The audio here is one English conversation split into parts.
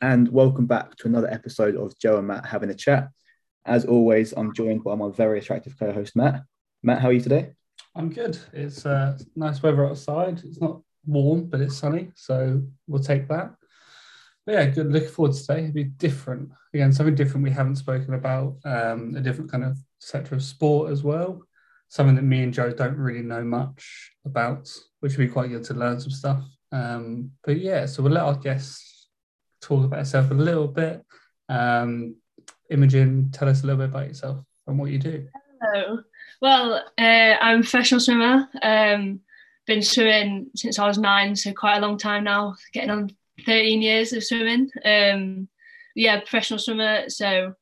and welcome back to another episode of Joe and Matt having a chat. As always, I'm joined by my very attractive co-host Matt. Matt, how are you today? I'm good. It's uh, nice weather outside. It's not warm, but it's sunny, so we'll take that. But yeah, good. Looking forward to today. It'll be different again, something different we haven't spoken about. Um, a different kind of sector of sport as well. Something that me and Joe don't really know much about, which would be quite good to learn some stuff. Um, but yeah, so we'll let our guests talk about yourself a little bit. Um, Imogen, tell us a little bit about yourself and what you do. Hello. Well, uh, I'm a professional swimmer. Um, been swimming since I was nine, so quite a long time now, getting on 13 years of swimming. Um, yeah, professional swimmer, so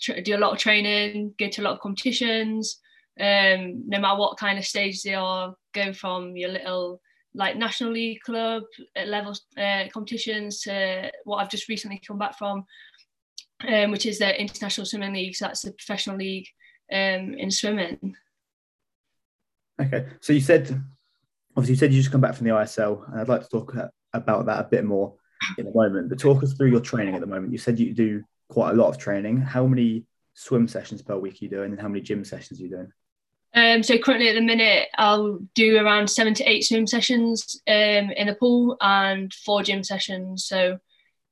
tr- do a lot of training, go to a lot of competitions. Um, no matter what kind of stage they are, go from your little like national league club level uh, competitions to what I've just recently come back from, um, which is the international swimming league. So that's the professional league um, in swimming. Okay, so you said obviously you said you just come back from the ISL, and I'd like to talk about that a bit more in a moment. But talk us through your training at the moment. You said you do quite a lot of training. How many swim sessions per week are you doing, and how many gym sessions are you doing? Um, so currently at the minute, I'll do around seven to eight swim sessions um, in the pool and four gym sessions. So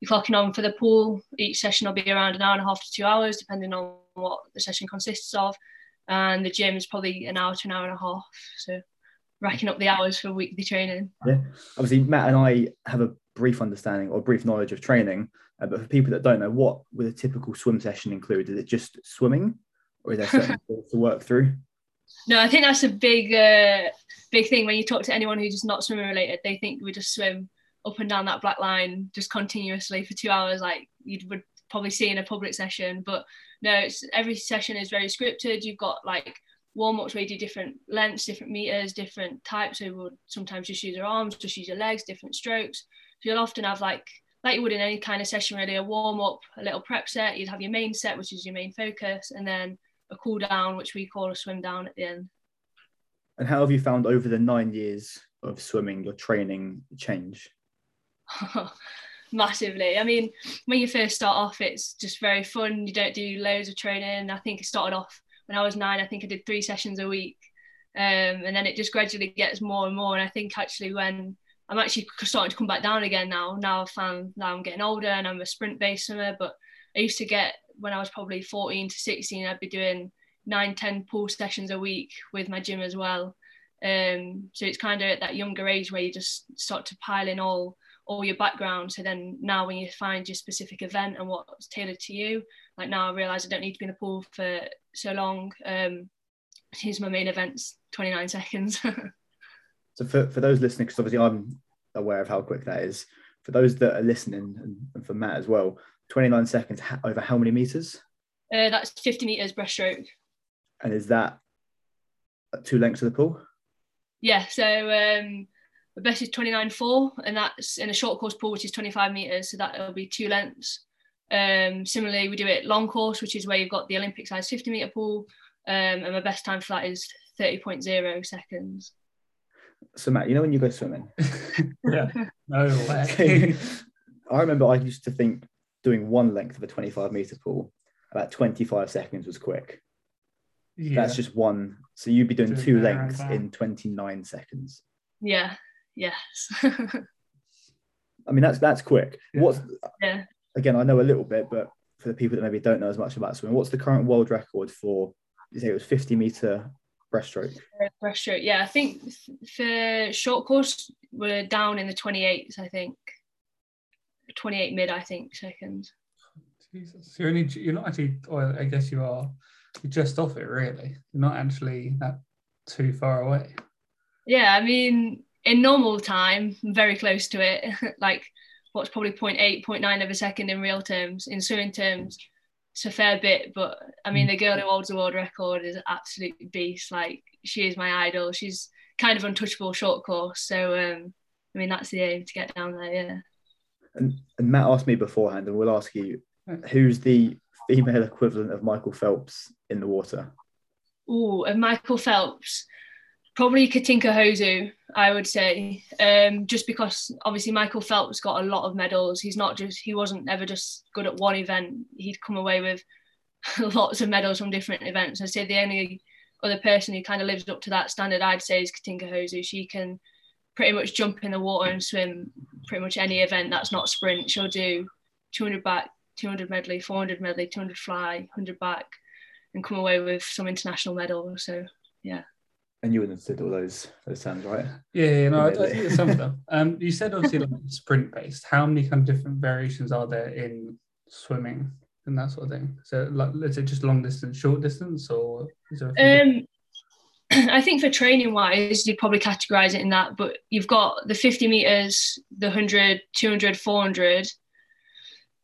you're clocking on for the pool. Each session will be around an hour and a half to two hours, depending on what the session consists of. And the gym is probably an hour to an hour and a half. So racking up the hours for weekly training. Yeah, obviously Matt and I have a brief understanding or brief knowledge of training, uh, but for people that don't know, what would a typical swim session include? Is it just swimming, or is there certain things to work through? No, I think that's a big, uh, big thing when you talk to anyone who's just not swimming related. They think we just swim up and down that black line just continuously for two hours, like you would probably see in a public session. But no, it's every session is very scripted. You've got like warm ups where you do different lengths, different meters, different types. So we'll sometimes just use your arms, just use your legs, different strokes. So you'll often have like like you would in any kind of session, really, a warm up, a little prep set. You'd have your main set, which is your main focus, and then a cool down, which we call a swim down at the end. And how have you found over the nine years of swimming your training change? Massively. I mean, when you first start off, it's just very fun. You don't do loads of training. I think it started off when I was nine. I think I did three sessions a week. Um, and then it just gradually gets more and more. And I think actually when I'm actually starting to come back down again now, now I've found now I'm getting older and I'm a sprint based swimmer, but I used to get when I was probably 14 to 16, I'd be doing nine, 10 pool sessions a week with my gym as well. Um, so it's kind of at that younger age where you just start to pile in all all your background. So then now when you find your specific event and what's tailored to you, like now I realise I don't need to be in the pool for so long. Um, here's my main events, 29 seconds. so for, for those listening, because obviously I'm aware of how quick that is, for those that are listening and, and for Matt as well, 29 seconds over how many meters? Uh, that's 50 meters breaststroke. And is that two lengths of the pool? Yeah, so um, the best is 29.4, and that's in a short course pool, which is 25 meters. So that'll be two lengths. Um, similarly, we do it long course, which is where you've got the Olympic size 50 meter pool, um, and my best time for that is 30.0 seconds. So Matt, you know when you go swimming? yeah, no way. I remember I used to think doing one length of a 25 meter pool, about 25 seconds was quick. Yeah. That's just one. So you'd be doing two lengths in 29 seconds. Yeah. Yes. I mean, that's that's quick. Yeah. What's yeah. Again, I know a little bit, but for the people that maybe don't know as much about swimming, what's the current world record for? You say it was 50 meter breaststroke. Uh, breaststroke, yeah. I think for short course we're down in the 28s. I think 28 mid, I think, seconds. Jesus, you're only you're not actually. Well, I guess you are. You're just off it, really. You're not actually that too far away. Yeah, I mean, in normal time, I'm very close to it. like what's probably 0.8, 0.9 of a second in real terms. In swimming terms, it's a fair bit. But I mean, the girl who holds the world record is an absolute beast. Like she is my idol. She's kind of untouchable short course. So um, I mean, that's the aim to get down there. Yeah. And, and Matt asked me beforehand, and we'll ask you, who's the female equivalent of Michael Phelps in the water? Oh, and Michael Phelps. Probably Katinka Hosszu, I would say, um, just because obviously Michael Phelps got a lot of medals. He's not just he wasn't ever just good at one event. He'd come away with lots of medals from different events. I'd say the only other person who kind of lives up to that standard, I'd say, is Katinka Hosszu. She can pretty much jump in the water and swim pretty much any event that's not sprint. She'll do 200 back, 200 medley, 400 medley, 200 fly, 100 back, and come away with some international medals. So yeah. And you understood all those those terms, right? Yeah, yeah no, I, I think some of them. Um, you said obviously like sprint based. How many kind of different variations are there in swimming and that sort of thing? So, like, is it just long distance, short distance, or is there? um, I think for training wise, you'd probably categorize it in that. But you've got the 50 meters, the 100, 200, 400.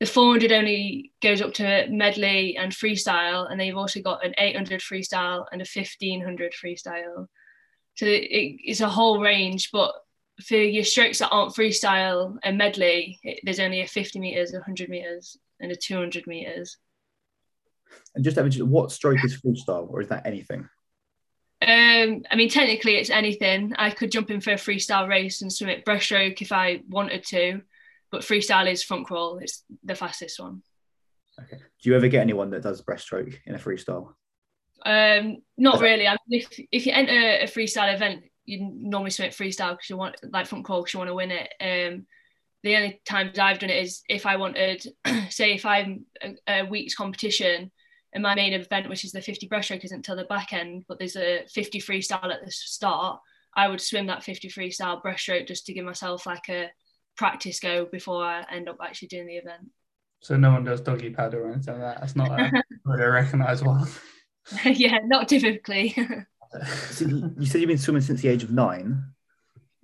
The 400 only goes up to medley and freestyle, and then you've also got an 800 freestyle and a 1500 freestyle. So it, it's a whole range, but for your strokes that aren't freestyle and medley, it, there's only a 50 meters, 100 meters, and a 200 meters. And just what stroke is freestyle, or is that anything? Um, I mean, technically, it's anything. I could jump in for a freestyle race and swim it breaststroke if I wanted to, but freestyle is front crawl. It's the fastest one. Okay. Do you ever get anyone that does breaststroke in a freestyle? Um, not really. I mean, if if you enter a freestyle event, you normally swim it freestyle because you want like front crawl because you want to win it. Um, the only times I've done it is if I wanted, say, if I'm a, a week's competition and my main event, which is the 50 breaststroke, isn't until the back end, but there's a 50 freestyle at the start. I would swim that 50 freestyle breaststroke just to give myself like a practice go before I end up actually doing the event. So no one does doggy paddle or anything like that. That's not a really recognised one. yeah, not typically. so you said you've been swimming since the age of nine.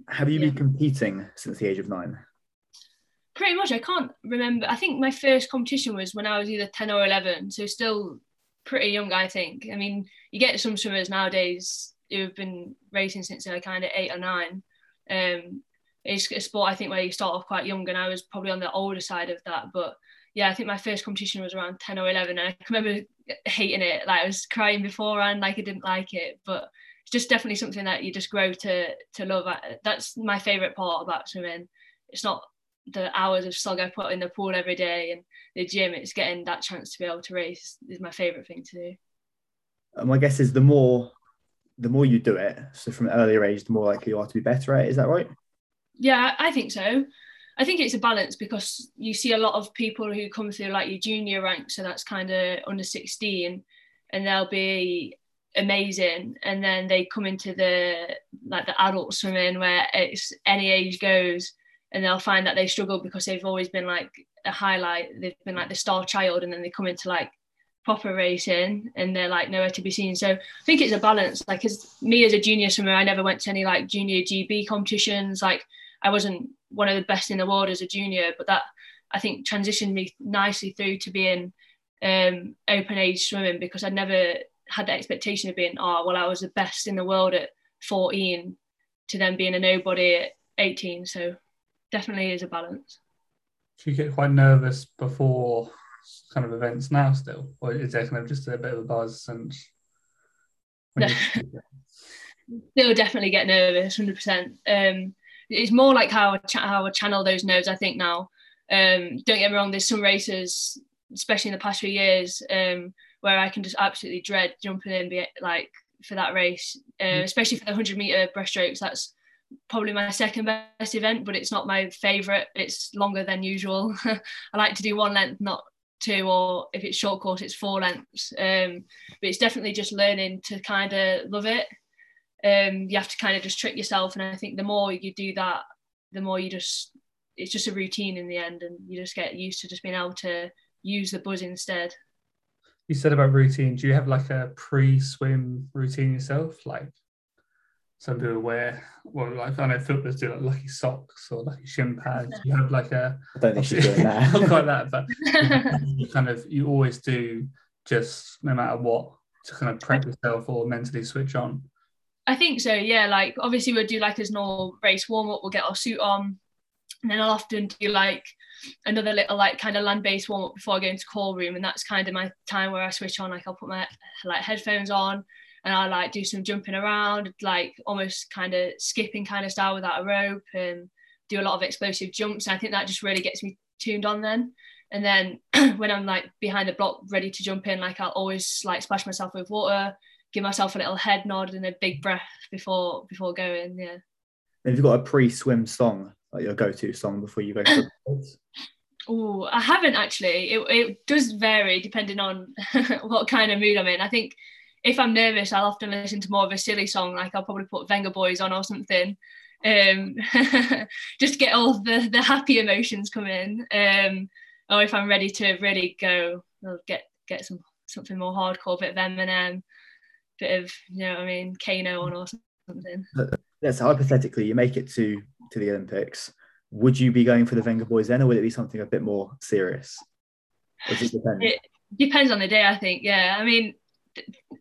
Have you yeah. been competing since the age of nine? Pretty much I can't remember. I think my first competition was when I was either 10 or 11, so still pretty young, I think. I mean, you get some swimmers nowadays who've been racing since they're kind of eight or nine. Um, it's a sport I think where you start off quite young, and I was probably on the older side of that. But yeah, I think my first competition was around 10 or 11, and I can remember hating it. Like I was crying beforehand, like I didn't like it, but it's just definitely something that you just grow to to love. That's my favorite part about swimming. It's not the hours of slog I put in the pool every day and the gym, it's getting that chance to be able to race is my favourite thing to do. Um, my guess is the more the more you do it, so from an earlier age, the more likely you are to be better at it. Is that right? Yeah, I think so. I think it's a balance because you see a lot of people who come through like your junior ranks, so that's kind of under 16, and they'll be amazing, and then they come into the like the adult swimming where it's any age goes, and they'll find that they struggle because they've always been like a highlight. They've been like the star child and then they come into like proper racing and they're like nowhere to be seen. So i think it's a balance. Like as me as a junior swimmer i never went to any like junior gb competitions. Like i wasn't one of the best in the world as a junior but that i think transitioned me nicely through to being um, open age swimming because i never had the expectation of being oh well i was the best in the world at 14 to then being a nobody at 18 so definitely is a balance. Do you get quite nervous before kind of events now still, or is there kind of just a bit of a buzz and? No. Still definitely get nervous, hundred um, percent. It's more like how I, ch- how I channel those nerves. I think now. Um, don't get me wrong. There's some races, especially in the past few years, um, where I can just absolutely dread jumping in, be like for that race, uh, mm. especially for the 100 meter breaststrokes. That's probably my second best event, but it's not my favorite. It's longer than usual. I like to do one length, not two, or if it's short course, it's four lengths. Um, but it's definitely just learning to kind of love it. Um, you have to kind of just trick yourself, and I think the more you do that, the more you just it's just a routine in the end, and you just get used to just being able to use the buzz instead. You said about routine. Do you have like a pre-swim routine yourself, like some people wear well like I know footballers do like lucky socks or lucky shin pads. You have like a I don't think she's doing that. not quite that, but you kind of you always do just no matter what to kind of prep yourself or mentally switch on. I think so, yeah. Like obviously we'll do like as normal race warm up, we'll get our suit on, and then I'll often do like another little like kind of land based warm up before I go into call room, and that's kind of my time where I switch on. Like I'll put my like headphones on and I like do some jumping around, like almost kind of skipping kind of style without a rope, and do a lot of explosive jumps. And I think that just really gets me tuned on then. And then when I'm like behind the block, ready to jump in, like I'll always like splash myself with water, give myself a little head nod and a big breath before before going. Yeah. And have you got a pre-swim song, like your go-to song before you go? To Oh, I haven't actually. It, it does vary depending on what kind of mood I'm in. I think if I'm nervous, I'll often listen to more of a silly song, like I'll probably put Vengaboys on or something, um, just to get all the the happy emotions come in. Um, or if I'm ready to really go, I'll get get some something more hardcore, bit of Eminem, bit of you know what I mean, Kano on or something. Yes, hypothetically, you make it to to the Olympics. Would you be going for the Vengaboys then, or would it be something a bit more serious? It, it depends on the day, I think. Yeah, I mean,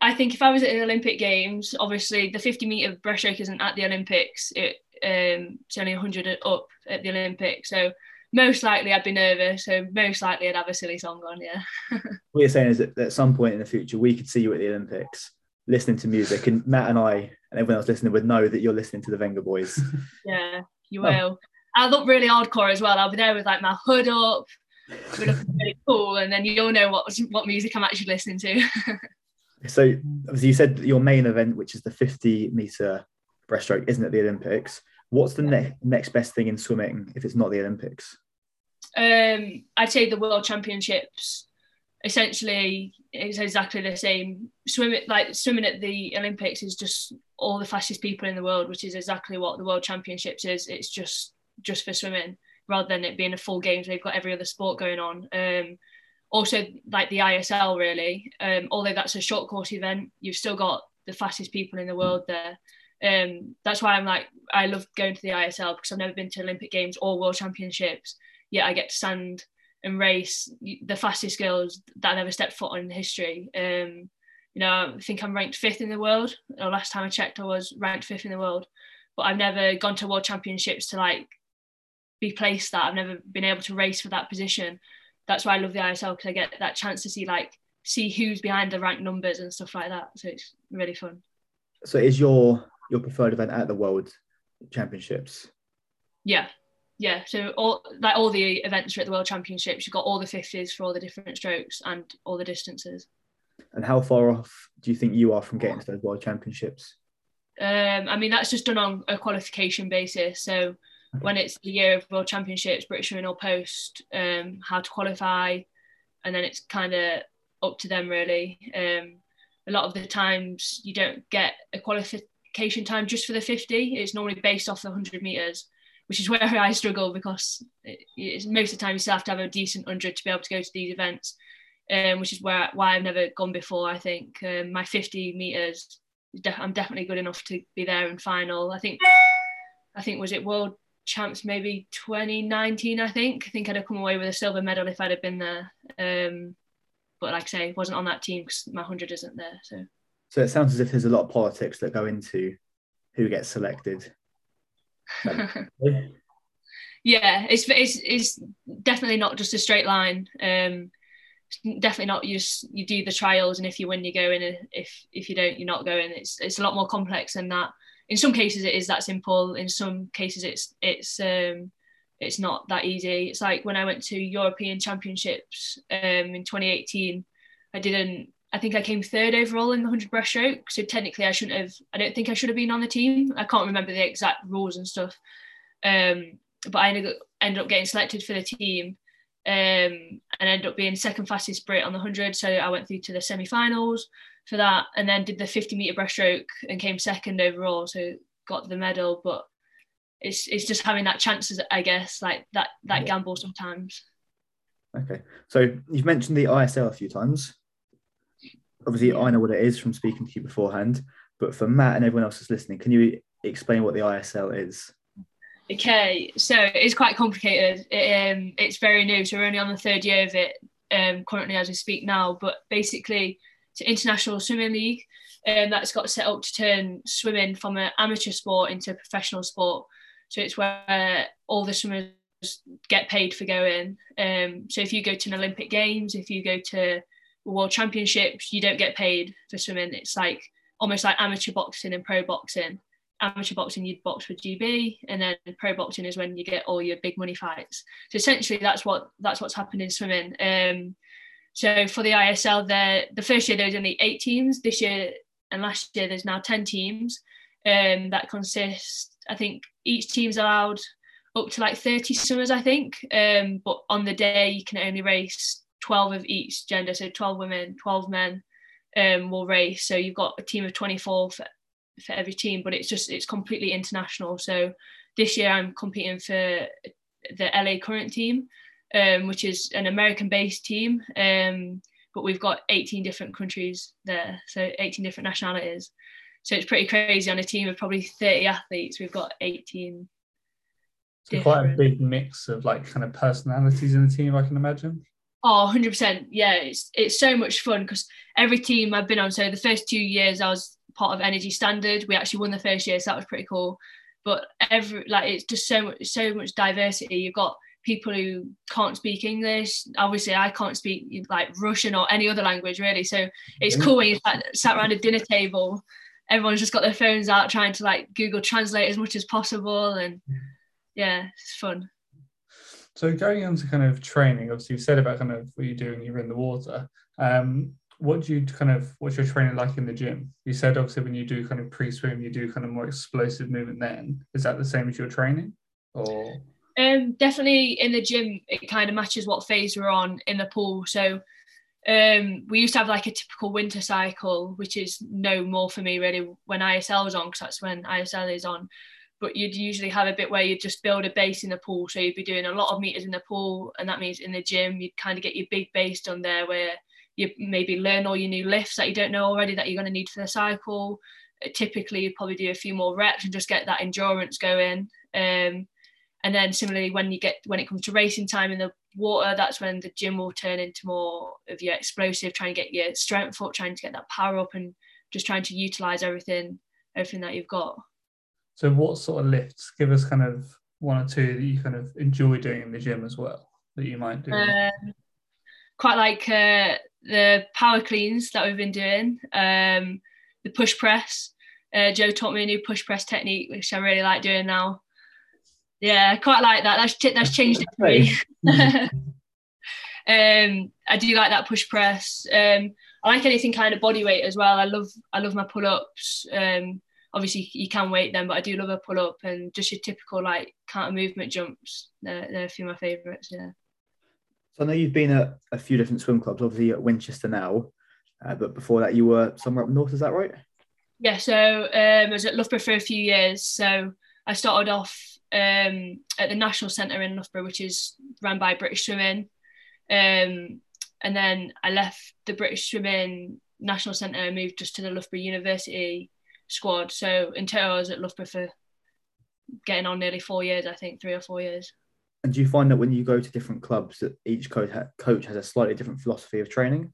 I think if I was at the Olympic Games, obviously the 50 meter breaststroke isn't at the Olympics. It, um, it's only 100 up at the Olympics. So most likely I'd be nervous. So most likely I'd have a silly song on. Yeah. what you're saying is that at some point in the future we could see you at the Olympics listening to music, and Matt and I and everyone else listening would know that you're listening to the Vengaboys. yeah, you oh. will. I'll look really hardcore as well. I'll be there with like my hood up, really cool, and then you'll know what what music I'm actually listening to. So, obviously, you said your main event, which is the 50 meter breaststroke, isn't at the Olympics. What's the ne- next best thing in swimming if it's not the Olympics? Um, I'd say the World Championships. Essentially, it's exactly the same. Swimming, like swimming at the Olympics, is just all the fastest people in the world, which is exactly what the World Championships is. It's just just for swimming, rather than it being a full games. They've got every other sport going on. Um, also like the ISL really. Um, although that's a short course event, you've still got the fastest people in the world there. Um, that's why I'm like I love going to the ISL because I've never been to Olympic Games or World Championships. Yet I get to stand and race the fastest girls that I never stepped foot on in history. Um, you know, I think I'm ranked fifth in the world. Last time I checked, I was ranked fifth in the world. But I've never gone to World Championships to like be placed that. I've never been able to race for that position that's why I love the ISL because I get that chance to see like see who's behind the rank numbers and stuff like that. So it's really fun. So is your your preferred event at the World Championships? Yeah, yeah. So all like all the events are at the World Championships. You've got all the fifties for all the different strokes and all the distances. And how far off do you think you are from getting to those World Championships? Um, I mean, that's just done on a qualification basis. So when it's the year of World Championships, British will post um, how to qualify, and then it's kind of up to them really. Um, a lot of the times you don't get a qualification time just for the 50. It's normally based off the 100 meters, which is where I struggle because it, most of the time you still have to have a decent 100 to be able to go to these events, um, which is where why I've never gone before. I think um, my 50 meters, I'm definitely good enough to be there in final. I think. I think was it World champs maybe 2019 I think. I think I'd have come away with a silver medal if I'd have been there. Um, but like I say wasn't on that team because my 100 isn't there so. So it sounds as if there's a lot of politics that go into who gets selected. Yeah it's, it's it's definitely not just a straight line. Um, definitely not you just you do the trials and if you win you go in. And if if you don't you're not going. It's it's a lot more complex than that in some cases it is that simple in some cases it's it's um it's not that easy. It's like when i went to european championships um in 2018 i didn't i think i came third overall in the 100 breaststroke so technically i shouldn't have i don't think i should have been on the team. I can't remember the exact rules and stuff. Um but i ended up, ended up getting selected for the team um, and ended up being second fastest Brit on the 100. So I went through to the semi-finals for that, and then did the 50 meter breaststroke and came second overall. So got the medal, but it's it's just having that chances, I guess, like that that yeah. gamble sometimes. Okay, so you've mentioned the ISL a few times. Obviously, I know what it is from speaking to you beforehand, but for Matt and everyone else that's listening, can you explain what the ISL is? Okay, so it's quite complicated. It, um, it's very new, so we're only on the third year of it um, currently as we speak now. But basically, to International Swimming League, and um, that's got set up to turn swimming from an amateur sport into a professional sport. So it's where all the swimmers get paid for going. Um, so if you go to an Olympic Games, if you go to World Championships, you don't get paid for swimming. It's like almost like amateur boxing and pro boxing. Amateur boxing, you'd box for GB, and then pro boxing is when you get all your big money fights. So essentially, that's what that's what's happened in swimming. Um, so for the ISL, there the first year there was only eight teams. This year and last year there's now ten teams. Um, that consist, I think, each team's allowed up to like 30 swimmers, I think. Um, but on the day, you can only race 12 of each gender. So 12 women, 12 men um, will race. So you've got a team of 24 for, for every team, but it's just, it's completely international. So this year I'm competing for the LA current team, um, which is an American based team. Um, but we've got 18 different countries there. So 18 different nationalities. So it's pretty crazy on a team of probably 30 athletes. We've got 18 so quite a big mix of like kind of personalities in the team, I can imagine. Oh, 100%. Yeah, it's, it's so much fun because every team I've been on, so the first two years I was part of Energy Standard. We actually won the first year, so that was pretty cool. But every like it's just so much so much diversity. You've got people who can't speak English. Obviously, I can't speak like Russian or any other language really. So it's cool when you sat around a dinner table, everyone's just got their phones out trying to like Google Translate as much as possible, and yeah, it's fun. So going on to kind of training, obviously you said about kind of what you do when you're in the water. Um, what do you kind of what's your training like in the gym? You said obviously when you do kind of pre-swim, you do kind of more explosive movement. Then is that the same as your training, or? Um, definitely in the gym, it kind of matches what phase we're on in the pool. So um, we used to have like a typical winter cycle, which is no more for me really when ISL was on, because that's when ISL is on but you'd usually have a bit where you'd just build a base in the pool. So you'd be doing a lot of meters in the pool, and that means in the gym, you'd kind of get your big base done there where you maybe learn all your new lifts that you don't know already that you're going to need for the cycle. Typically, you probably do a few more reps and just get that endurance going. Um, and then similarly, when you get when it comes to racing time in the water, that's when the gym will turn into more of your explosive, trying to get your strength up, trying to get that power up, and just trying to utilize everything, everything that you've got. So, what sort of lifts? Give us kind of one or two that you kind of enjoy doing in the gym as well that you might do. Um, quite like uh, the power cleans that we've been doing, um, the push press. Uh, Joe taught me a new push press technique, which I really like doing now. Yeah, quite like that. That's that's changed it for me. um, I do like that push press. Um, I like anything kind of body weight as well. I love I love my pull ups. Um, obviously you can weight them, but I do love a pull up and just your typical like counter movement jumps. They're, they're a few of my favourites. Yeah. So I know you've been at a few different swim clubs, obviously at Winchester now, uh, but before that you were somewhere up north. Is that right? Yeah. So um, I was at Loughborough for a few years. So I started off um, at the National Centre in Loughborough, which is run by British Swimming. Um, and then I left the British Swimming National Centre and moved just to the Loughborough University squad. So in total, I was at Loughborough for getting on nearly four years, I think, three or four years. And do you find that when you go to different clubs, that each coach coach has a slightly different philosophy of training?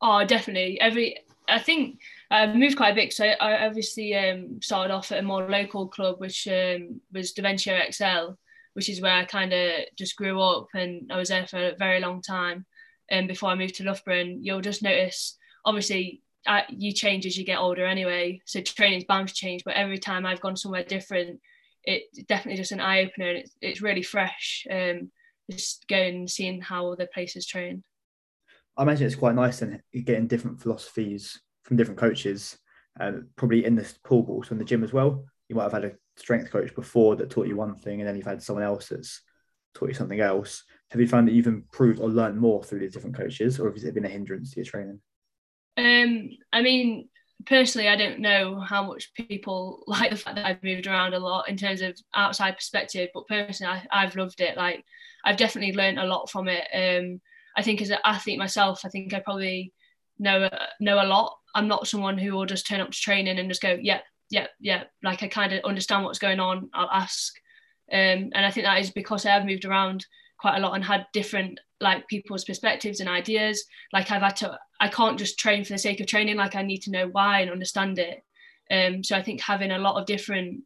Oh, definitely. Every I think I moved quite a bit. So I obviously um, started off at a more local club, which um, was Daventry XL, which is where I kind of just grew up, and I was there for a very long time. And um, before I moved to Loughborough, and you'll just notice, obviously, uh, you change as you get older anyway. So training's bound to change, but every time I've gone somewhere different, it's definitely just an eye opener and it's, it's really fresh. Um, just going and seeing how other places train. I imagine it's quite nice and getting different philosophies from different coaches, uh, probably in the pool, but also in the gym as well. You might have had a strength coach before that taught you one thing, and then you've had someone else that's taught you something else. Have you found that you've improved or learned more through these different coaches, or has it been a hindrance to your training? Um, I mean, personally, I don't know how much people like the fact that I've moved around a lot in terms of outside perspective, but personally, I, have loved it. Like, I've definitely learned a lot from it. Um, I think as an athlete myself, I think I probably know know a lot. I'm not someone who will just turn up to training and just go, yeah, yeah, yeah. Like I kind of understand what's going on. I'll ask, um, and I think that is because I have moved around quite a lot and had different like people's perspectives and ideas like i've had to i can't just train for the sake of training like i need to know why and understand it um so i think having a lot of different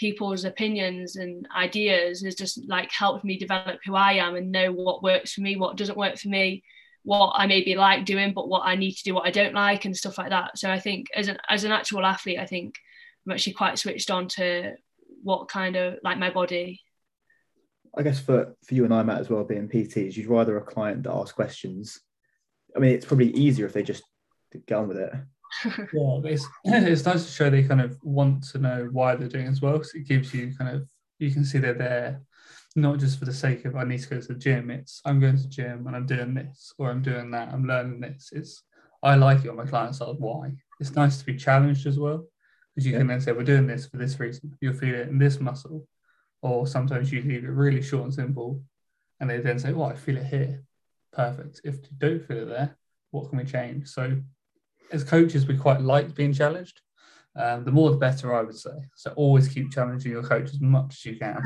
people's opinions and ideas has just like helped me develop who i am and know what works for me what doesn't work for me what I maybe like doing, but what I need to do, what I don't like, and stuff like that. So I think as an as an actual athlete, I think I'm actually quite switched on to what kind of like my body. I guess for for you and I, Matt, as well, being PTs, you'd rather a client that asks questions. I mean, it's probably easier if they just get on with it. Yeah, it's it's nice to show they kind of want to know why they're doing as well. Because it gives you kind of you can see they're there not just for the sake of I need to go to the gym. It's I'm going to the gym and I'm doing this or I'm doing that. I'm learning this. It's I like it when my clients ask why. It's nice to be challenged as well because you yeah. can then say we're doing this for this reason. You'll feel it in this muscle, or sometimes you leave it really short and simple, and they then say, "Well, I feel it here." Perfect. If you don't feel it there, what can we change? So, as coaches, we quite like being challenged. Um, the more the better, I would say. So always keep challenging your coach as much as you can.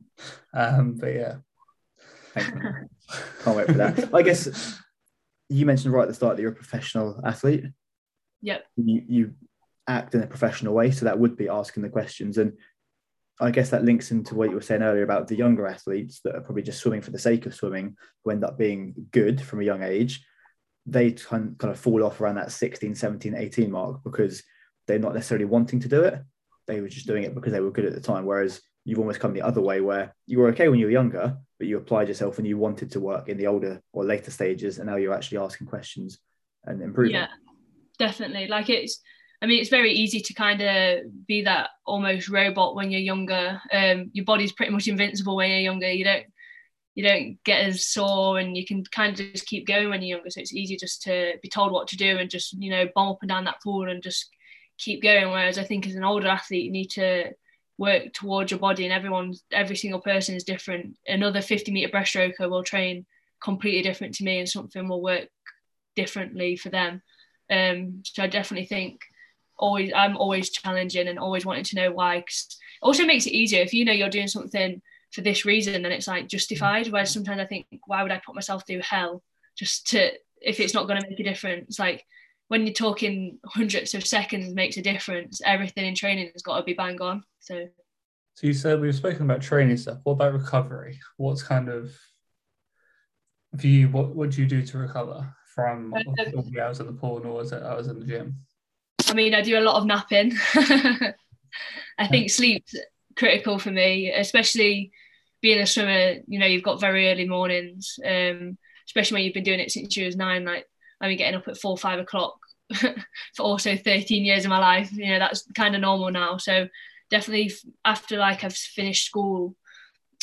um, but yeah. Can't wait for that. I guess you mentioned right at the start that you're a professional athlete. Yep. You, you act in a professional way. So that would be asking the questions. And I guess that links into what you were saying earlier about the younger athletes that are probably just swimming for the sake of swimming, who end up being good from a young age. They kind of fall off around that 16, 17, 18 mark because they're not necessarily wanting to do it. They were just doing it because they were good at the time. Whereas you've almost come the other way where you were okay when you were younger, but you applied yourself and you wanted to work in the older or later stages. And now you're actually asking questions and improving. Yeah, definitely. Like it's, I mean, it's very easy to kind of be that almost robot when you're younger. Um, your body's pretty much invincible when you're younger. You don't you don't get as sore and you can kind of just keep going when you're younger. So it's easy just to be told what to do and just, you know, bomb up and down that pool and just keep going. Whereas I think as an older athlete, you need to work towards your body, and everyone, every single person is different. Another 50 meter breaststroker will train completely different to me, and something will work differently for them. Um, so I definitely think always I'm always challenging and always wanting to know why. Cause it also makes it easier if you know you're doing something for this reason, then it's like justified. Whereas sometimes I think, why would I put myself through hell just to if it's not going to make a difference? Like when you're talking hundreds of seconds makes a difference, everything in training has got to be bang on. So, so you said we've spoken about training stuff. What about recovery? What's kind of for you? What what do you do to recover from um, the hours at the pool and all I was in the gym? I mean, I do a lot of napping. I think sleep's critical for me, especially being a swimmer. You know, you've got very early mornings, um, especially when you've been doing it since you was nine. Like, I mean, getting up at four, five o'clock for also 13 years of my life. You know, that's kind of normal now. So definitely after like I've finished school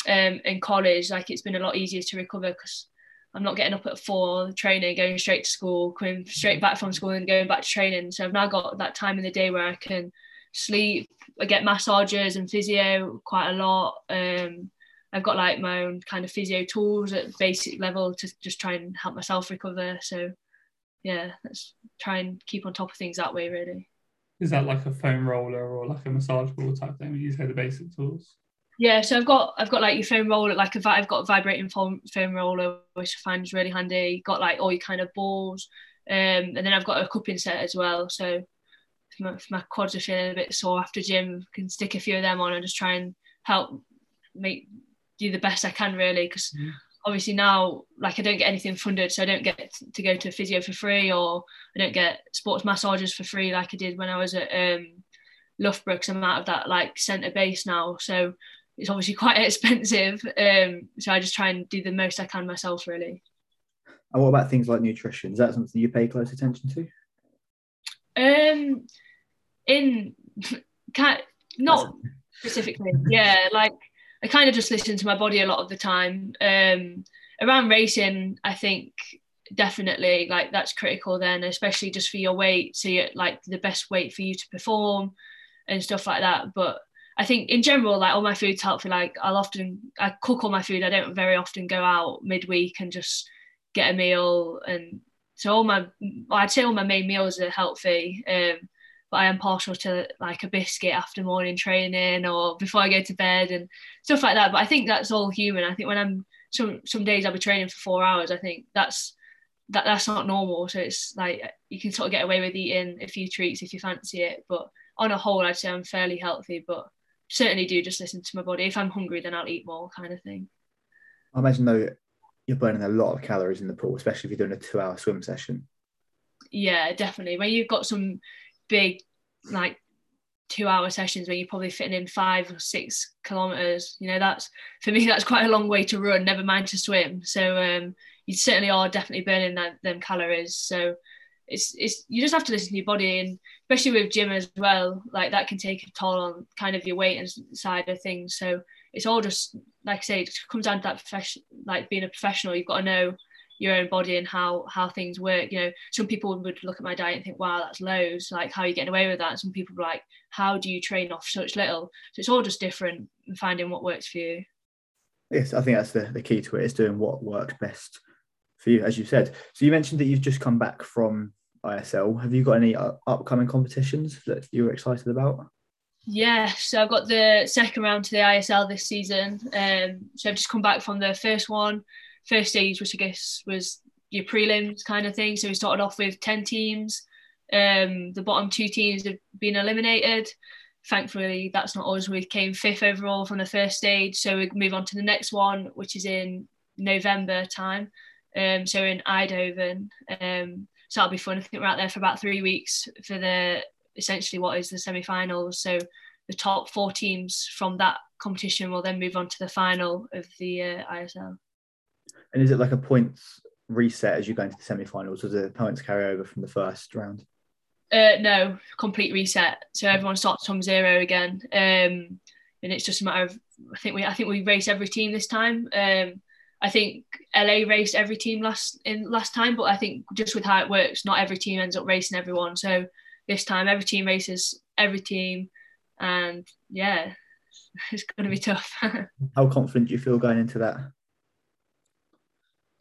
um, in college, like it's been a lot easier to recover because I'm not getting up at four, training, going straight to school, coming straight back from school and going back to training. So I've now got that time in the day where I can sleep, I get massages and physio quite a lot. Um, I've got like my own kind of physio tools at basic level to just try and help myself recover. So yeah, let's try and keep on top of things that way, really. Is that like a foam roller or like a massage ball type thing? You say the basic tools. Yeah, so I've got I've got like your foam roller, like a I've got a vibrating foam foam roller, which I find is really handy. Got like all your kind of balls, um, and then I've got a cupping set as well. So if my, if my quads are feeling a bit sore after gym, I can stick a few of them on and just try and help make do the best I can really because. Mm obviously now like I don't get anything funded so I don't get to go to physio for free or I don't get sports massages for free like I did when I was at um, Loughborough because I'm out of that like centre base now. So it's obviously quite expensive um, so I just try and do the most I can myself really. And what about things like nutrition? Is that something you pay close attention to? Um in not specifically yeah like I kind of just listen to my body a lot of the time. Um, around racing, I think definitely like that's critical then, especially just for your weight. So you're like the best weight for you to perform and stuff like that. But I think in general, like all my food's healthy. Like I'll often I cook all my food. I don't very often go out midweek and just get a meal. And so all my I'd say all my main meals are healthy. Um, but I am partial to like a biscuit after morning training or before I go to bed and stuff like that. But I think that's all human. I think when I'm some some days I'll be training for four hours. I think that's that that's not normal. So it's like you can sort of get away with eating a few treats if you fancy it. But on a whole, I'd say I'm fairly healthy. But certainly do just listen to my body. If I'm hungry, then I'll eat more, kind of thing. I imagine though, you're burning a lot of calories in the pool, especially if you're doing a two-hour swim session. Yeah, definitely. When you've got some big like two hour sessions where you're probably fitting in five or six kilometers you know that's for me that's quite a long way to run never mind to swim. So um, you certainly are definitely burning that, them calories. So it's it's you just have to listen to your body and especially with gym as well like that can take a toll on kind of your weight and side of things. So it's all just like I say it comes down to that profession like being a professional. You've got to know your own body and how how things work. You know, some people would look at my diet and think, "Wow, that's loads. Like, how are you getting away with that?" And some people are like, "How do you train off such little?" So it's all just different and finding what works for you. Yes, I think that's the, the key to it is doing what works best for you, as you said. So you mentioned that you've just come back from ISL. Have you got any upcoming competitions that you're excited about? Yeah, so I've got the second round to the ISL this season. Um, so I've just come back from the first one first stage, which I guess was your prelims kind of thing. So we started off with 10 teams. Um, the bottom two teams have been eliminated. Thankfully, that's not us. We came fifth overall from the first stage. So we move on to the next one, which is in November time. Um, so in Eindhoven. Um, so that'll be fun. I think we're out there for about three weeks for the essentially what is the semi-finals. So the top four teams from that competition will then move on to the final of the uh, ISL. And is it like a points reset as you go into the semi-finals, or does the points carry over from the first round? Uh, no, complete reset. So everyone starts from zero again, um, and it's just a matter of I think we I think we race every team this time. Um, I think LA raced every team last in last time, but I think just with how it works, not every team ends up racing everyone. So this time, every team races every team, and yeah, it's going to be tough. how confident do you feel going into that?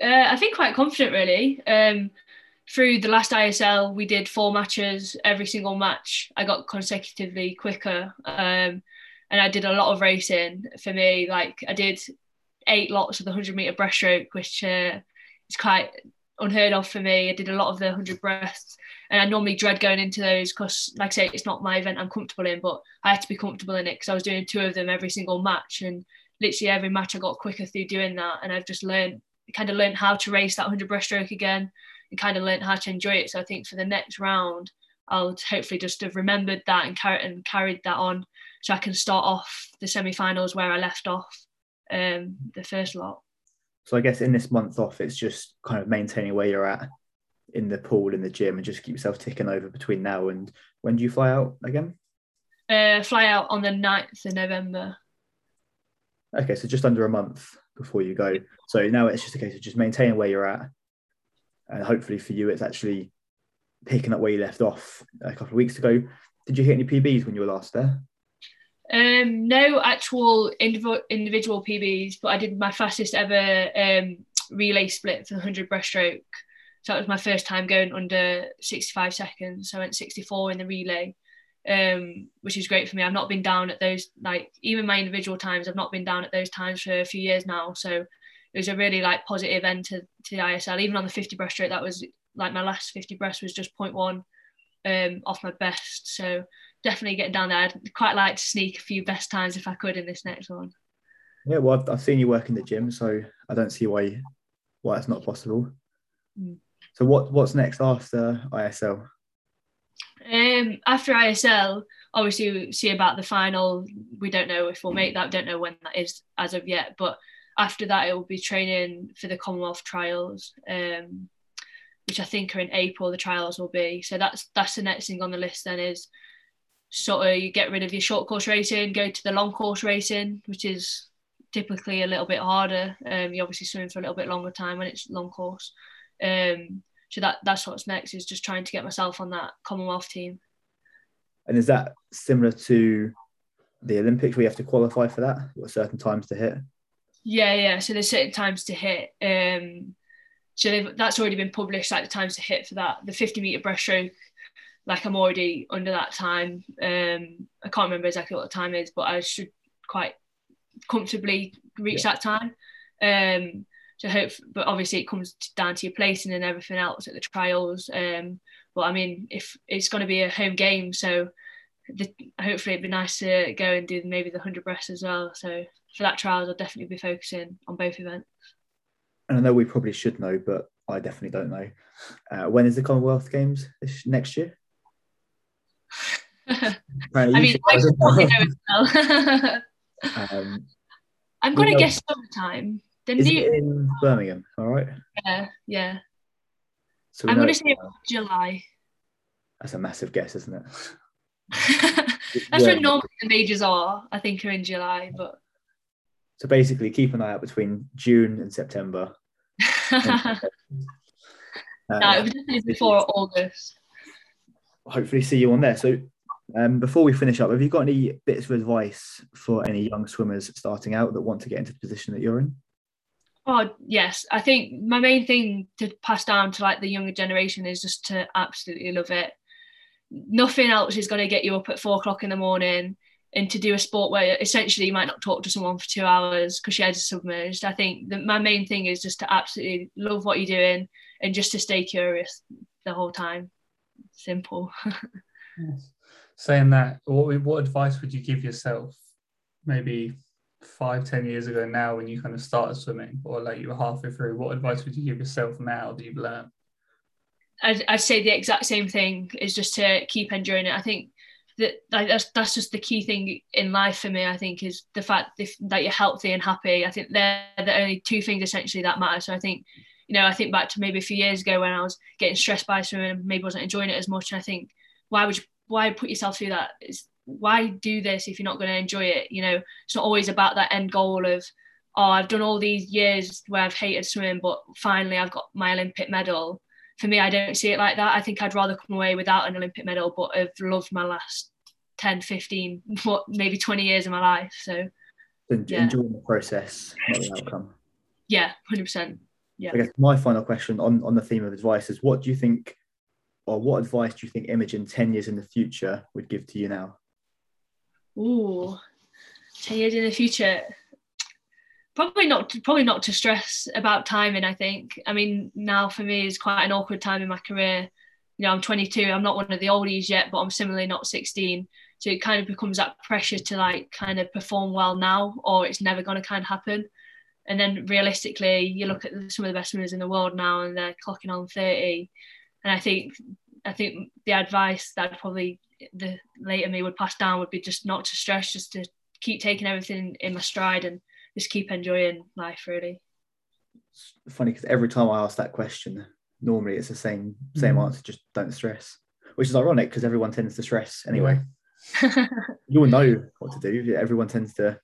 Uh, I think quite confident really. Um, through the last ISL, we did four matches. Every single match, I got consecutively quicker, um, and I did a lot of racing. For me, like I did eight lots of the hundred meter breaststroke, which uh, is quite unheard of for me. I did a lot of the hundred breaths, and I normally dread going into those because, like I say, it's not my event I'm comfortable in, but I had to be comfortable in it because I was doing two of them every single match, and literally every match I got quicker through doing that, and I've just learned kind of learned how to race that 100 breaststroke again and kind of learned how to enjoy it. So I think for the next round, I'll hopefully just have remembered that and, car- and carried that on so I can start off the semi-finals where I left off um, the first lot. So I guess in this month off, it's just kind of maintaining where you're at in the pool, in the gym, and just keep yourself ticking over between now and when do you fly out again? Uh, fly out on the 9th of November. Okay, so just under a month before you go. So now it's just a case of just maintaining where you're at. And hopefully for you, it's actually picking up where you left off a couple of weeks ago. Did you hit any PBs when you were last there? Um, no actual indiv- individual PBs, but I did my fastest ever um, relay split for the 100 breaststroke. So that was my first time going under 65 seconds. So I went 64 in the relay um, which is great for me. I've not been down at those like even my individual times. I've not been down at those times for a few years now. So it was a really like positive end to, to the ISL. Even on the 50 breaststroke, that was like my last 50 breast was just 0.1 um, off my best. So definitely getting down there. I'd quite like to sneak a few best times if I could in this next one. Yeah, well, I've, I've seen you work in the gym, so I don't see why why it's not possible. Mm. So what what's next after ISL? Um, after ISL, obviously we see about the final. We don't know if we'll make that. Don't know when that is as of yet. But after that, it will be training for the Commonwealth trials, um, which I think are in April. The trials will be. So that's that's the next thing on the list. Then is sort of you get rid of your short course racing, go to the long course racing, which is typically a little bit harder. Um, you obviously swim for a little bit longer time when it's long course. Um, so that that's what's next is just trying to get myself on that Commonwealth team. And is that similar to the Olympics where you have to qualify for that? What certain times to hit? Yeah, yeah. So there's certain times to hit. Um, so that's already been published, like the times to hit for that. The 50 meter breaststroke, like I'm already under that time. Um, I can't remember exactly what the time is, but I should quite comfortably reach yeah. that time. Um, so hope, but obviously it comes down to your placing and everything else at the trials. Um, but I mean, if it's going to be a home game, so the, hopefully it'd be nice to go and do maybe the hundred breast as well. So for that trials, I'll definitely be focusing on both events. and I know we probably should know, but I definitely don't know. Uh, when is the Commonwealth Games this next year? I mean, I probably know as well. um, I'm going to guess summertime. The is new... in Birmingham, all right? Yeah, yeah. So I'm going to say July. That's a massive guess, isn't it? That's yeah. when normally the majors are. I think are in July, but. So basically, keep an eye out between June and September. uh, no, it was definitely before August. Hopefully, see you on there. So, um, before we finish up, have you got any bits of advice for any young swimmers starting out that want to get into the position that you're in? Oh yes, I think my main thing to pass down to like the younger generation is just to absolutely love it. Nothing else is going to get you up at four o'clock in the morning and to do a sport where essentially you might not talk to someone for two hours because your head's submerged. I think that my main thing is just to absolutely love what you're doing and just to stay curious the whole time. Simple. yes. Saying that, what what advice would you give yourself? Maybe five, ten years ago now when you kind of started swimming, or like you were halfway through. What advice would you give yourself now that you've learned? I'd, I'd say the exact same thing is just to keep enjoying it. I think that that's that's just the key thing in life for me. I think is the fact that you're healthy and happy. I think they're the only two things essentially that matter. So I think, you know, I think back to maybe a few years ago when I was getting stressed by swimming maybe wasn't enjoying it as much. And I think why would you, why put yourself through that? Is why do this if you're not going to enjoy it? You know, it's not always about that end goal of oh I've done all these years where I've hated swimming, but finally I've got my Olympic medal for me, I don't see it like that. I think I'd rather come away without an Olympic medal, but I've loved my last 10, 15, what maybe 20 years of my life. So yeah. enjoying the process, not the outcome. Yeah, 100%. Yeah. I guess my final question on, on the theme of advice is what do you think, or what advice do you think Imogen 10 years in the future would give to you now? Ooh, 10 years in the future. Probably not probably not to stress about timing i think. I mean now for me is quite an awkward time in my career. You know i'm 22 i'm not one of the oldies yet but i'm similarly not 16 so it kind of becomes that pressure to like kind of perform well now or it's never going to kind of happen. And then realistically you look at some of the best swimmers in the world now and they're clocking on 30 and i think i think the advice that probably the later me would pass down would be just not to stress just to keep taking everything in my stride and just keep enjoying life really. It's funny because every time i ask that question normally it's the same same mm. answer just don't stress. Which is ironic because everyone tends to stress anyway. You'll know what to do. Everyone tends to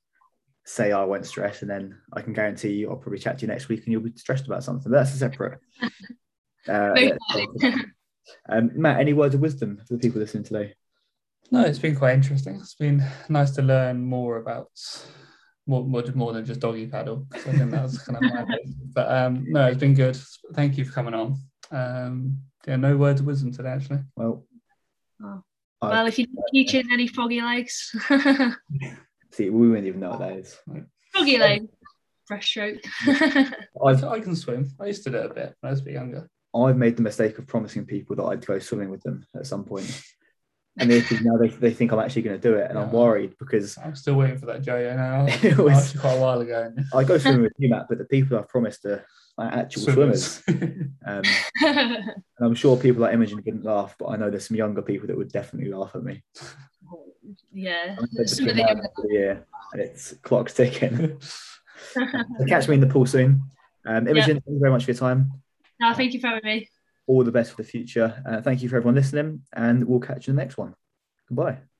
say i won't stress and then i can guarantee you i'll probably chat to you next week and you'll be stressed about something but that's a separate uh, um, matt any words of wisdom for the people listening today no it's been quite interesting it's been nice to learn more about more, more, more than just doggy paddle. So I think that was kind of my But um, no, it's been good. Thank you for coming on. Um, yeah, no words of wisdom today, actually. Well, oh. well, if you're teaching any froggy legs, see, we wouldn't even know what that is. Froggy leg, breaststroke. I, I can swim. I used to do it a bit when I was a bit younger. I've made the mistake of promising people that I'd go swimming with them at some point and they now they, they think I'm actually going to do it, and yeah. I'm worried because I'm still waiting for that JO now. it was quite a while ago. I go swimming with you, Matt, but the people I've promised are like actual swimmers. swimmers. um, and I'm sure people like Imogen didn't laugh, but I know there's some younger people that would definitely laugh at me. Yeah, yeah, and it's clock's ticking. so catch me in the pool soon. Um, Imogen, yep. thank you very much for your time. No, thank you for having me all the best for the future. Uh, thank you for everyone listening, and we'll catch you in the next one. Goodbye.